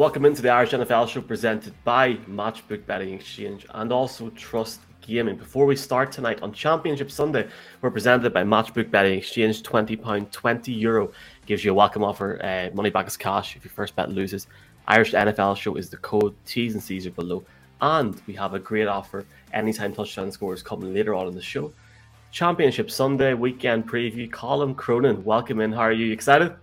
Welcome into the Irish NFL show presented by Matchbook Betting Exchange and also Trust Gaming. Before we start tonight on Championship Sunday, we're presented by Matchbook Betting Exchange. £20, 20 euro gives you a welcome offer. Uh, money back as cash if your first bet loses. Irish NFL show is the code. T's and C's are below. And we have a great offer. Anytime touchdown scores coming later on in the show. Championship Sunday weekend preview. Colin Cronin, welcome in. How are you? Excited?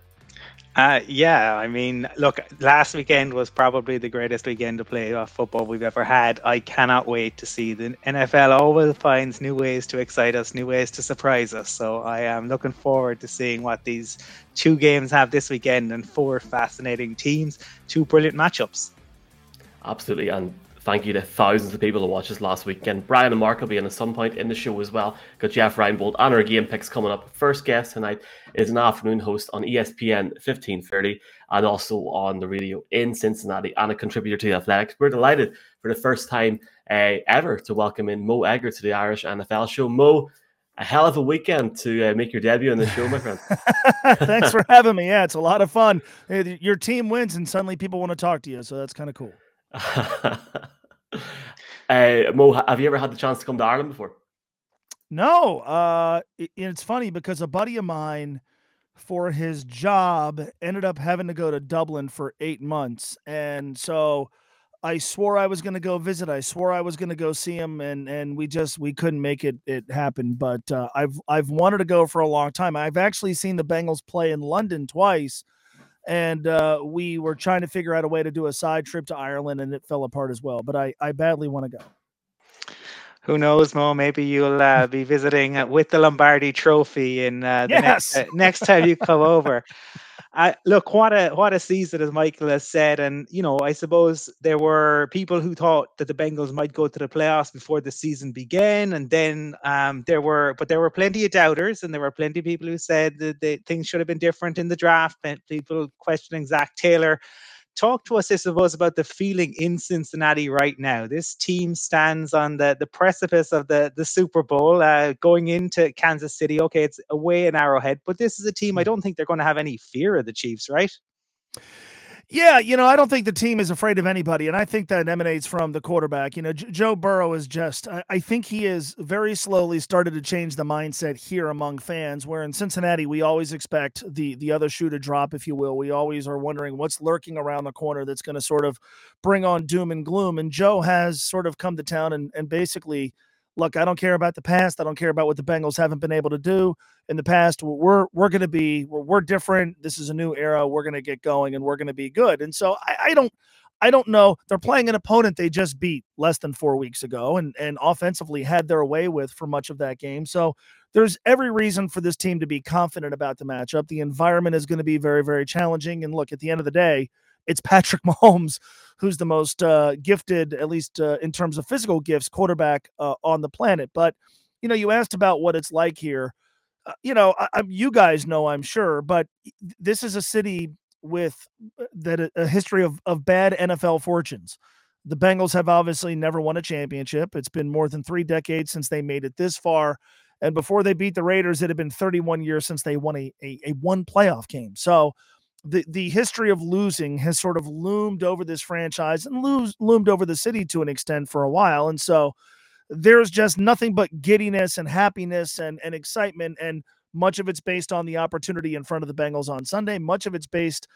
Uh, yeah, I mean, look, last weekend was probably the greatest weekend to play off football we've ever had. I cannot wait to see the NFL always finds new ways to excite us, new ways to surprise us. So I am looking forward to seeing what these two games have this weekend and four fascinating teams, two brilliant matchups. Absolutely, and Thank you to thousands of people who watched us last week. And Brian and Mark will be in at some point in the show as well. Got Jeff Reinbold and our game picks coming up. First guest tonight is an afternoon host on ESPN 1530 and also on the radio in Cincinnati and a contributor to the Athletics. We're delighted for the first time uh, ever to welcome in Mo Egger to the Irish NFL show. Mo, a hell of a weekend to uh, make your debut in the show, my friend. Thanks for having me. Yeah, it's a lot of fun. Your team wins, and suddenly people want to talk to you, so that's kind of cool. uh, Mo, have you ever had the chance to come to Ireland before? No. Uh, it, it's funny because a buddy of mine, for his job, ended up having to go to Dublin for eight months, and so I swore I was going to go visit. I swore I was going to go see him, and and we just we couldn't make it it happen. But uh, I've I've wanted to go for a long time. I've actually seen the Bengals play in London twice and uh, we were trying to figure out a way to do a side trip to Ireland, and it fell apart as well. But I, I badly want to go. Who knows, Mo? Maybe you'll uh, be visiting with the Lombardi Trophy in uh, the yes. next, uh, next time you come over. Uh, look, what a what a season, as Michael has said, and you know, I suppose there were people who thought that the Bengals might go to the playoffs before the season began, and then um, there were, but there were plenty of doubters, and there were plenty of people who said that the, things should have been different in the draft. People questioning Zac Taylor talk to us, I suppose, about the feeling in Cincinnati right now. This team stands on the, the precipice of the, the Super Bowl, uh, going into Kansas City. Okay, it's away in Arrowhead, but this is a team I hmm. don't think they're going to have any fear of the Chiefs, right? Yeah, you know, I don't think the team is afraid of anybody, and I think that emanates from the quarterback. You know, J- Joe Burrow is just, I, I think he is very slowly started to change the mindset here among fans. Where in Cincinnati, we always expect the the other shoe to drop, if you will. We always are wondering what's lurking around the corner that's going to sort of bring on doom and gloom. And Joe has sort of come to town and and basically look, I don't care about the past. I don't care about what the Bengals haven't been able to do in the past. We're we're going to be we're, we're, different. This is a new era. We're going to get going and we're going to be good. And so I, I, don't I don't know. They're playing an opponent they just beat less than four weeks ago and and offensively had their way with for much of that game. So there's every reason for this team to be confident about the matchup. The environment is going to be very very challenging. And look, at the end of the day it's Patrick Mahomes, who's the most uh, gifted, at least uh, in terms of physical gifts, quarterback uh, on the planet. But you know, you asked about what it's like here. Uh, you know, I, I, you guys know, I'm sure, but this is a city with uh, that a, a history of of bad NFL fortunes. The Bengals have obviously never won a championship. It's been more than three decades since they made it this far. And before they beat the Raiders, it had been 31 years since they won a, a, a one playoff game. So the the history of losing has sort of loomed over this franchise and loomed over the city to an extent for a while and so there's just nothing but giddiness and happiness and and excitement and much of it's based on the opportunity in front of the Bengals on Sunday. Much of it's based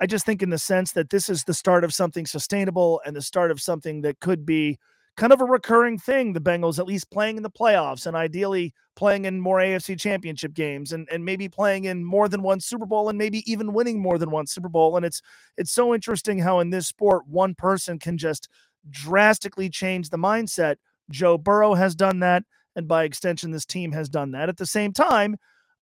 I just think in the sense that this is the start of something sustainable and the start of something that could be kind of a recurring thing. The Bengals at least playing in the playoffs and ideally playing in more AFC championship games and, and maybe playing in more than one Super Bowl and maybe even winning more than one Super Bowl. And it's it's so interesting how in this sport one person can just drastically change the mindset. Joe Burrow has done that, and by extension, this team has done that. At the same time,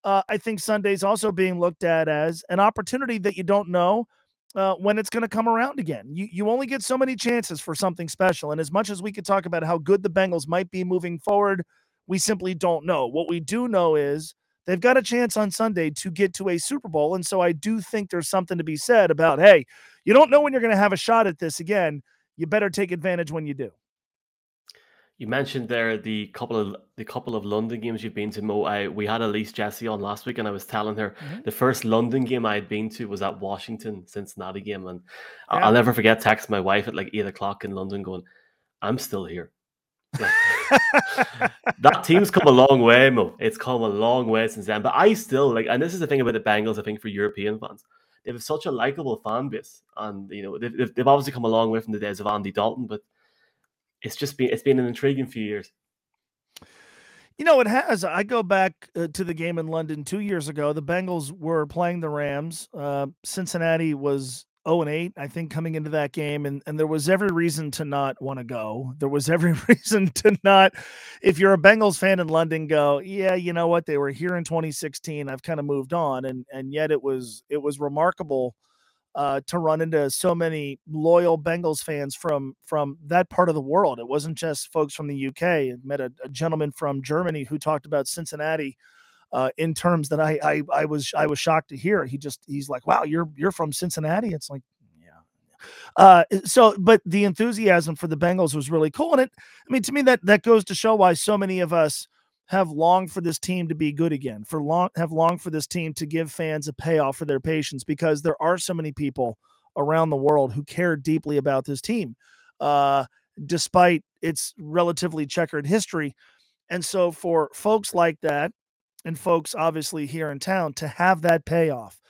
uh, I think Sunday's also being looked at as an opportunity that you don't know uh, when it's going to come around again. You you only get so many chances for something special, and as much as we could talk about how good the Bengals might be moving forward, we simply don't know. What we do know is they've got a chance on Sunday to get to a Super Bowl, and so I do think there's something to be said about hey, you don't know when you're going to have a shot at this again. You better take advantage when you do. You mentioned there the couple of the couple of London games you've been to. Mo, I, we had Elise Jesse on last week, and I was telling her mm-hmm. the first London game I had been to was that Washington Cincinnati game, and yeah. I'll never forget texting my wife at like eight o'clock in London, going, "I'm still here." that team's come a long way, Mo. It's come a long way since then. But I still like, and this is the thing about the Bengals. I think for European fans, they have such a likable fan base, and you know they've, they've obviously come a long way from the days of Andy Dalton, but it's just been it's been an intriguing few years. You know, it has. I go back uh, to the game in London two years ago. The Bengals were playing the Rams. Uh, Cincinnati was 0 and 8, I think, coming into that game. And, and there was every reason to not want to go. There was every reason to not, if you're a Bengals fan in London, go, yeah, you know what? They were here in 2016. I've kind of moved on. And and yet it was it was remarkable uh, to run into so many loyal Bengals fans from from that part of the world. It wasn't just folks from the UK. I met a, a gentleman from Germany who talked about Cincinnati uh, in terms that I, I I was I was shocked to hear. He just he's like, "Wow, you're you're from Cincinnati." It's like, yeah. Uh, so, but the enthusiasm for the Bengals was really cool, and it. I mean, to me, that that goes to show why so many of us have longed for this team to be good again, for long have longed for this team to give fans a payoff for their patience because there are so many people around the world who care deeply about this team, uh, despite its relatively checkered history. And so, for folks like that, and folks obviously here in town, to have that payoff,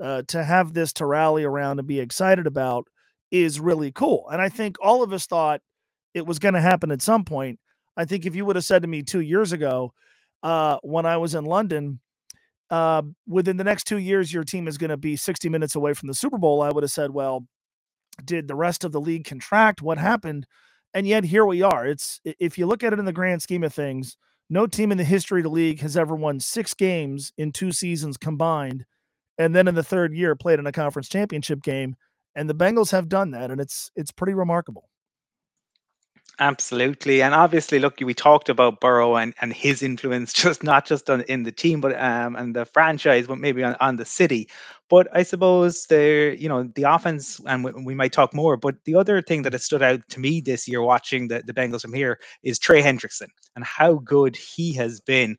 uh, to have this to rally around and be excited about, is really cool. And I think all of us thought it was going to happen at some point I think if you would have said to me two years ago, uh, when I was in London, uh, within the next two years, your team is going to be 60 minutes away from the Super Bowl, I would have said, well, did the rest of the league contract? What happened? And yet here we are. It's if you look at it in the grand scheme of things, no team in the history of the league has ever won six games in two seasons combined, and then in the third year played in a conference championship game. And the Bengals have done that, and it's it's pretty remarkable. Absolutely, and obviously, look, we talked about Burrow and, and his influence, just not just on in the team, but um and the franchise, but maybe on, on the city. But I suppose the you know the offense, and we, we might talk more. But the other thing that has stood out to me this year, watching the the Bengals from here, is Trey Hendrickson and how good he has been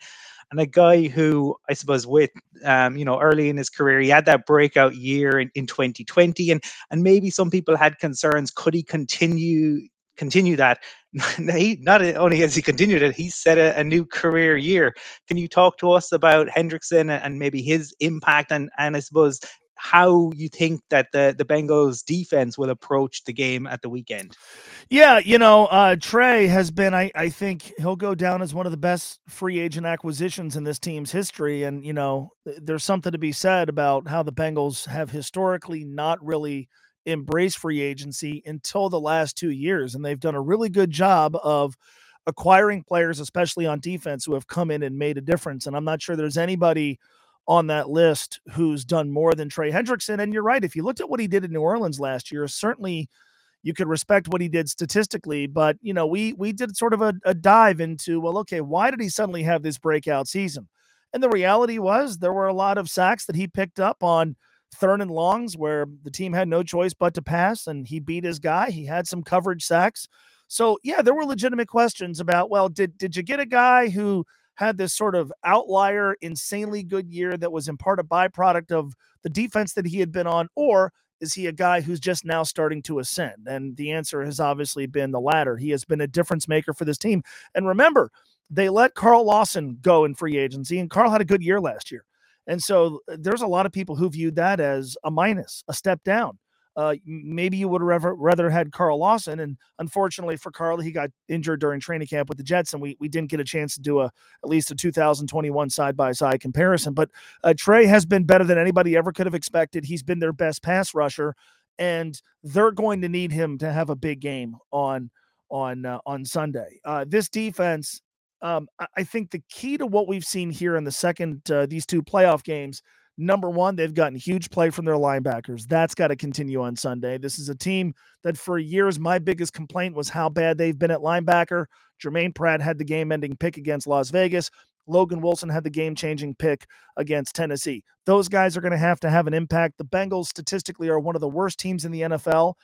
and a guy who I suppose with um, you know early in his career he had that breakout year in, in 2020 and and maybe some people had concerns could he continue continue that. he, not only has he continued it, he's set a, a, new career year. Can you talk to us about Hendrickson and maybe his impact and, and I suppose how you think that the, the Bengals defense will approach the game at the weekend? Yeah, you know, uh, Trey has been, I, I think he'll go down as one of the best free agent acquisitions in this team's history. And, you know, there's something to be said about how the Bengals have historically not really – embrace free agency until the last two years. And they've done a really good job of acquiring players, especially on defense, who have come in and made a difference. And I'm not sure there's anybody on that list who's done more than Trey Hendrickson. And you're right. If you looked at what he did in New Orleans last year, certainly you could respect what he did statistically. But, you know, we we did sort of a, a dive into, well, okay, why did he suddenly have this breakout season? And the reality was there were a lot of sacks that he picked up on – third and longs where the team had no choice but to pass and he beat his guy. He had some coverage sacks. So yeah, there were legitimate questions about, well, did did you get a guy who had this sort of outlier, insanely good year that was in part a byproduct of the defense that he had been on, or is he a guy who's just now starting to ascend? And the answer has obviously been the latter. He has been a difference maker for this team. And remember, they let Carl Lawson go in free agency, and Carl had a good year last year. And so uh, there's a lot of people who viewed that as a minus, a step down. Uh, maybe you would have rather had Carl Lawson, and unfortunately for Carl, he got injured during training camp with the Jets, and we we didn't get a chance to do a at least a 2021 side by side comparison. But uh, Trey has been better than anybody ever could have expected. He's been their best pass rusher, and they're going to need him to have a big game on on uh, on Sunday. Uh, this defense um, I think the key to what we've seen here in the second uh, these two playoff games, number one, they've gotten huge play from their linebackers. That's got to continue on Sunday. This is a team that for years my biggest complaint was how bad they've been at linebacker. Germaine Pratt had the game-ending pick against Las Vegas. Logan Wilson had the game-changing pick against Tennessee. Those guys are going to have to have an impact. The Bengals statistically are one of the worst teams in the NFL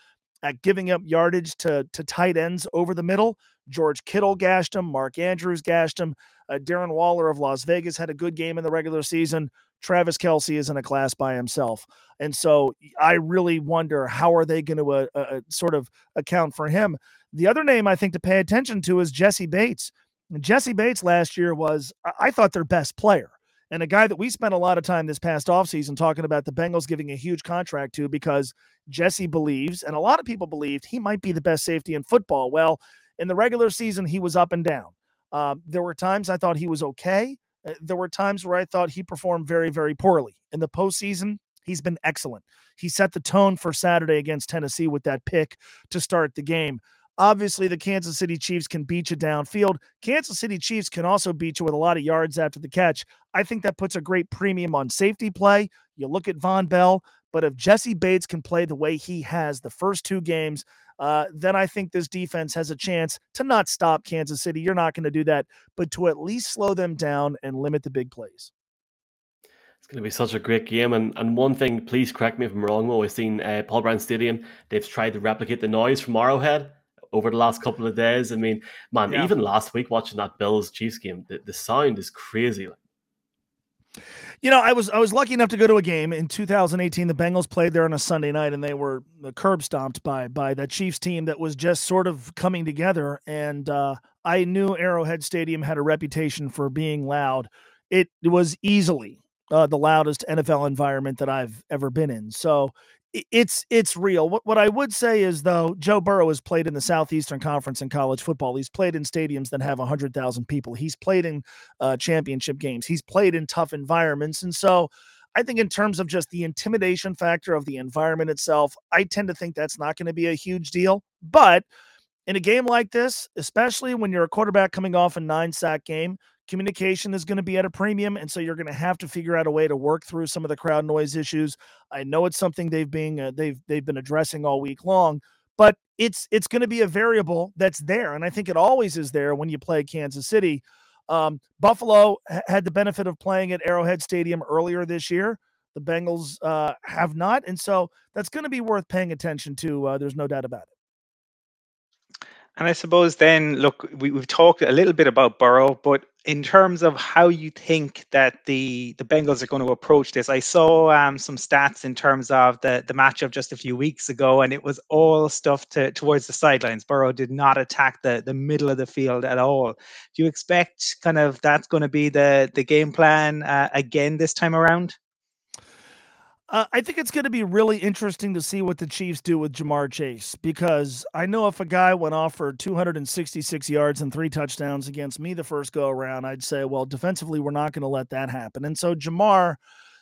at giving up yardage to, to tight ends over the middle. George Kittle gashed him. Mark Andrews gashed him. Uh, Darren Waller of Las Vegas had a good game in the regular season. Travis Kelce is in a class by himself. And so I really wonder how are they going to uh, uh, sort of account for him. The other name I think to pay attention to is Jessie Bates. And Jessie Bates last year was, I thought, their best player. And a guy that we spent a lot of time this past offseason talking about the Bengals giving a huge contract to because Jessie believes, and a lot of people believed, he might be the best safety in football. Well, in the regular season, he was up and down. Uh, there were times I thought he was okay. Uh, there were times where I thought he performed very, very poorly. In the postseason, he's been excellent. He set the tone for Saturday against Tennessee with that pick to start the game. Obviously, the Kansas City Chiefs can beat you downfield. Kansas City Chiefs can also beat you with a lot of yards after the catch. I think that puts a great premium on safety play. You look at Vonn Bell, but if Jessie Bates can play the way he has the first two games, uh, then I think this defense has a chance to not stop Kansas City. You're not going to do that, but to at least slow them down and limit the big plays. It's going to be such a great game. And, and one thing, please correct me if I'm wrong, I've seen uh, Paul Brown Stadium, they've tried to replicate the noise from Arrowhead over the last couple of days. I mean, man, yeah. even last week watching that Bills Chiefs game, the, the sound is crazy. You know, I was I was lucky enough to go to a game in 2018. The Bengals played there on a Sunday night, and they were curb stomped by by that Chiefs team that was just sort of coming together. And uh, I knew Arrowhead Stadium had a reputation for being loud. It was easily uh, the loudest NFL environment that I've ever been in. So it's it's real. What what I would say is though, Joe Burrow has played in the Southeastern Conference in college football. He's played in stadiums that have hundred thousand people. He's played in uh, championship games. He's played in tough environments, and so I think in terms of just the intimidation factor of the environment itself, I tend to think that's not going to be a huge deal. But in a game like this, especially when you're a quarterback coming off a nine sack game, communication is going to be at a premium and so you're going to have to figure out a way to work through some of the crowd noise issues. I know it's something they've been uh, they've they've been addressing all week long but it's it's going to be a variable that's there and i think it always is there when you play kansas city. Um, buffalo had the benefit of playing at arrowhead stadium earlier this year. The bengals uh, have not and so that's going to be worth paying attention to uh, there's no doubt about it and I suppose then, look, we, have talked a little bit about Burrow, but in terms of how you think that the the Bengals are going to approach this, I saw um, some stats in terms of the the matchup just a few weeks ago, and it was all stuff to, towards the sidelines. Burrow did not attack the the middle of the field at all. Do you expect kind of that's going to be the the game plan uh, again this time around? Uh, I think it's going to be really interesting to see what the Chiefs do with Ja'Marr Chase because I know if a guy went off for 266 yards and three touchdowns against me the first go around, I'd say, well, defensively, we're not going to let that happen. And so Ja'Marr,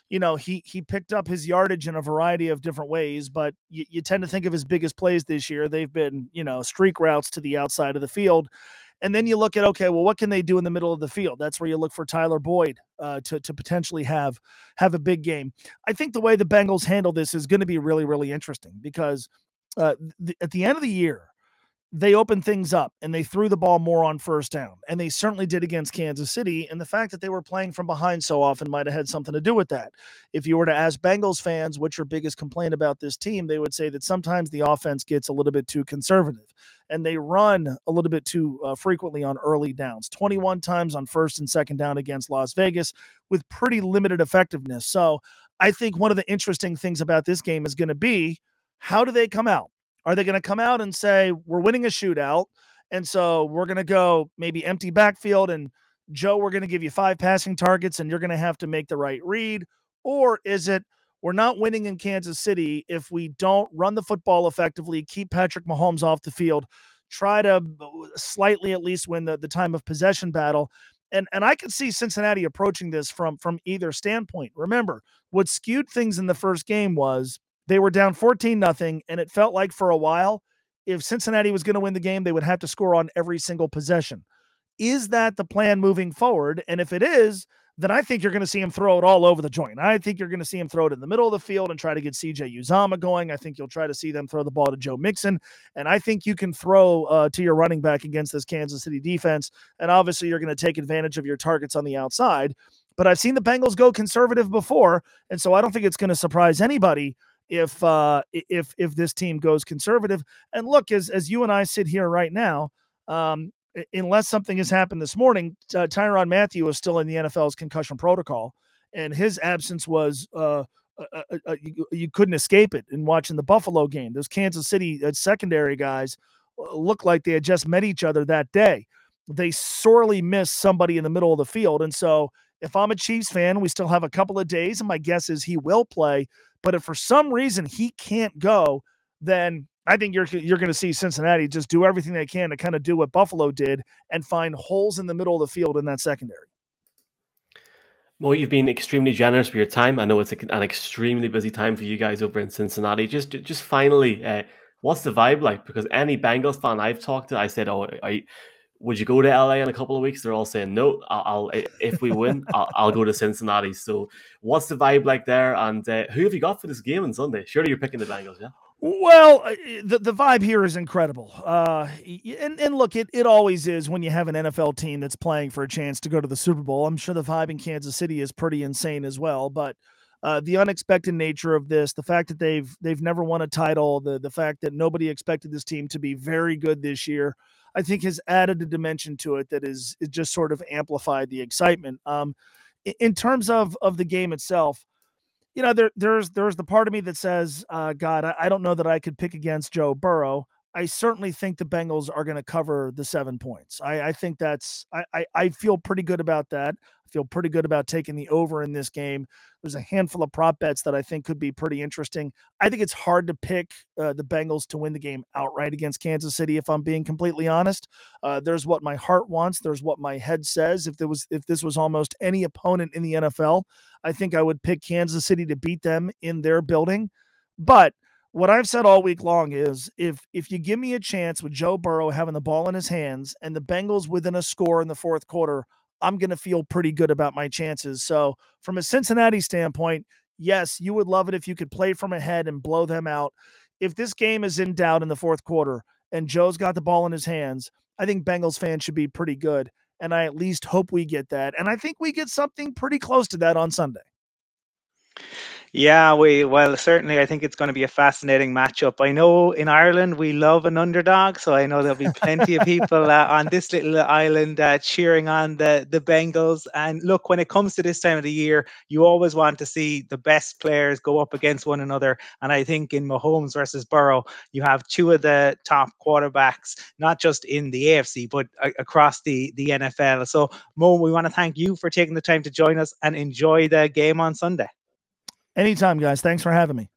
you know, he he picked up his yardage in a variety of different ways, but you, you tend to think of his biggest plays this year. They've been, you know, streak routes to the outside of the field. And then you look at okay, well, what can they do in the middle of the field? That's where you look for Tyler Boyd uh, to to potentially have have a big game. I think the way the Bengals handle this is going to be really really interesting because uh, th- at the end of the year, they opened things up and they threw the ball more on first down. And they certainly did against Kansas City. And the fact that they were playing from behind so often might have had something to do with that. If you were to ask Bengals fans what's your biggest complaint about this team, they would say that sometimes the offense gets a little bit too conservative and they run a little bit too uh, frequently on early downs 21 times on first and second down against Las Vegas with pretty limited effectiveness. So I think one of the interesting things about this game is going to be how do they come out? Are they going to come out and say, we're winning a shootout? And so we're going to go maybe empty backfield and Joe, we're going to give you five passing targets and you're going to have to make the right read? Or is it, we're not winning in Kansas City if we don't run the football effectively, keep Patrick Mahomes off the field, try to slightly at least win the, the time of possession battle. And and I could see Cincinnati approaching this from from either standpoint. Remember, what skewed things in the first game was they were down 14 nothing, and it felt like for a while, if Cincinnati was going to win the game, they would have to score on every single possession. Is that the plan moving forward? And if it is, then I think you're going to see him throw it all over the joint. I think you're going to see him throw it in the middle of the field and try to get CJ Uzomah going. I think you'll try to see them throw the ball to Joe Mixon. And I think you can throw uh, to your running back against this Kansas City defense. And obviously, you're going to take advantage of your targets on the outside. But I've seen the Bengals go conservative before. And so I don't think it's going to surprise anybody if uh, if if this team goes conservative. And look, as as you and I sit here right now, um, unless something has happened this morning, uh, Tyrann Mathieu is still in the NFL's concussion protocol, and his absence was. Uh, uh, uh, uh you, you, couldn't escape it in watching the Buffalo game. Those Kansas City secondary guys looked like they had just met each other that day. They sorely missed somebody in the middle of the field. And so if I'm a Chiefs fan, we still have a couple of days, and my guess is he will play. But if for some reason he can't go, then I think you're you're going to see Cincinnati just do everything they can to kind of do what Buffalo did and find holes in the middle of the field in that secondary. Well, you've been extremely generous with your time. I know it's an extremely busy time for you guys over in Cincinnati. Just, just finally, uh, what's the vibe like? Because any Bengals fan I've talked to, I said, "Oh, I, would you go to LA in a couple of weeks? They're all saying no. I'll, I'll if we win, I'll, I'll, go to Cincinnati. So, what's the vibe like there? And uh, who have you got for this game on Sunday? Surely you're picking the Bengals, yeah. Well, uh, the, the vibe here is incredible. Uh, and, and look, it, it always is when you have an NFL team that's playing for a chance to go to the Super Bowl. I'm sure the vibe in Kansas City is pretty insane as well. But uh, the unexpected nature of this, the fact that they've they've never won a title, the the fact that nobody expected this team to be very good this year, I think has added a dimension to it that is, is just sort of amplified the excitement. Um, in terms of of the game itself, you know, there there's there's the part of me that says, uh, God, I, I don't know that I could pick against Joe Burrow. I certainly think the Bengals are going to cover the seven points. I, I think that's I, I, I feel pretty good about that. I feel pretty good about taking the over in this game. There's a handful of prop bets that I think could be pretty interesting. I think it's hard to pick uh, the Bengals to win the game outright against Kansas City. If I'm being completely honest, uh, there's what my heart wants. There's what my head says. If there was if this was almost any opponent in the NFL, I think I would pick Kansas City to beat them in their building. But what I've said all week long is if if you give me a chance with Joe Burrow having the ball in his hands and the Bengals within a score in the fourth quarter, I'm going to feel pretty good about my chances. So, from a Cincinnati standpoint, yes, you would love it if you could play from ahead and blow them out. If this game is in doubt in the fourth quarter and Joe's got the ball in his hands, I think Bengals fans should be pretty good. And I at least hope we get that. And I think we get something pretty close to that on Sunday. Yeah, we well certainly I think it's going to be a fascinating matchup. I know in Ireland we love an underdog, so I know there'll be plenty of people uh, on this little island uh, cheering on the the Bengals. And look, when it comes to this time of the year, you always want to see the best players go up against one another. And I think in Mahomes versus Burrow, you have two of the top quarterbacks, not just in the AFC but uh, across the the NFL. So Mo, we want to thank you for taking the time to join us and enjoy the game on Sunday. Anytime, guys. Thanks for having me.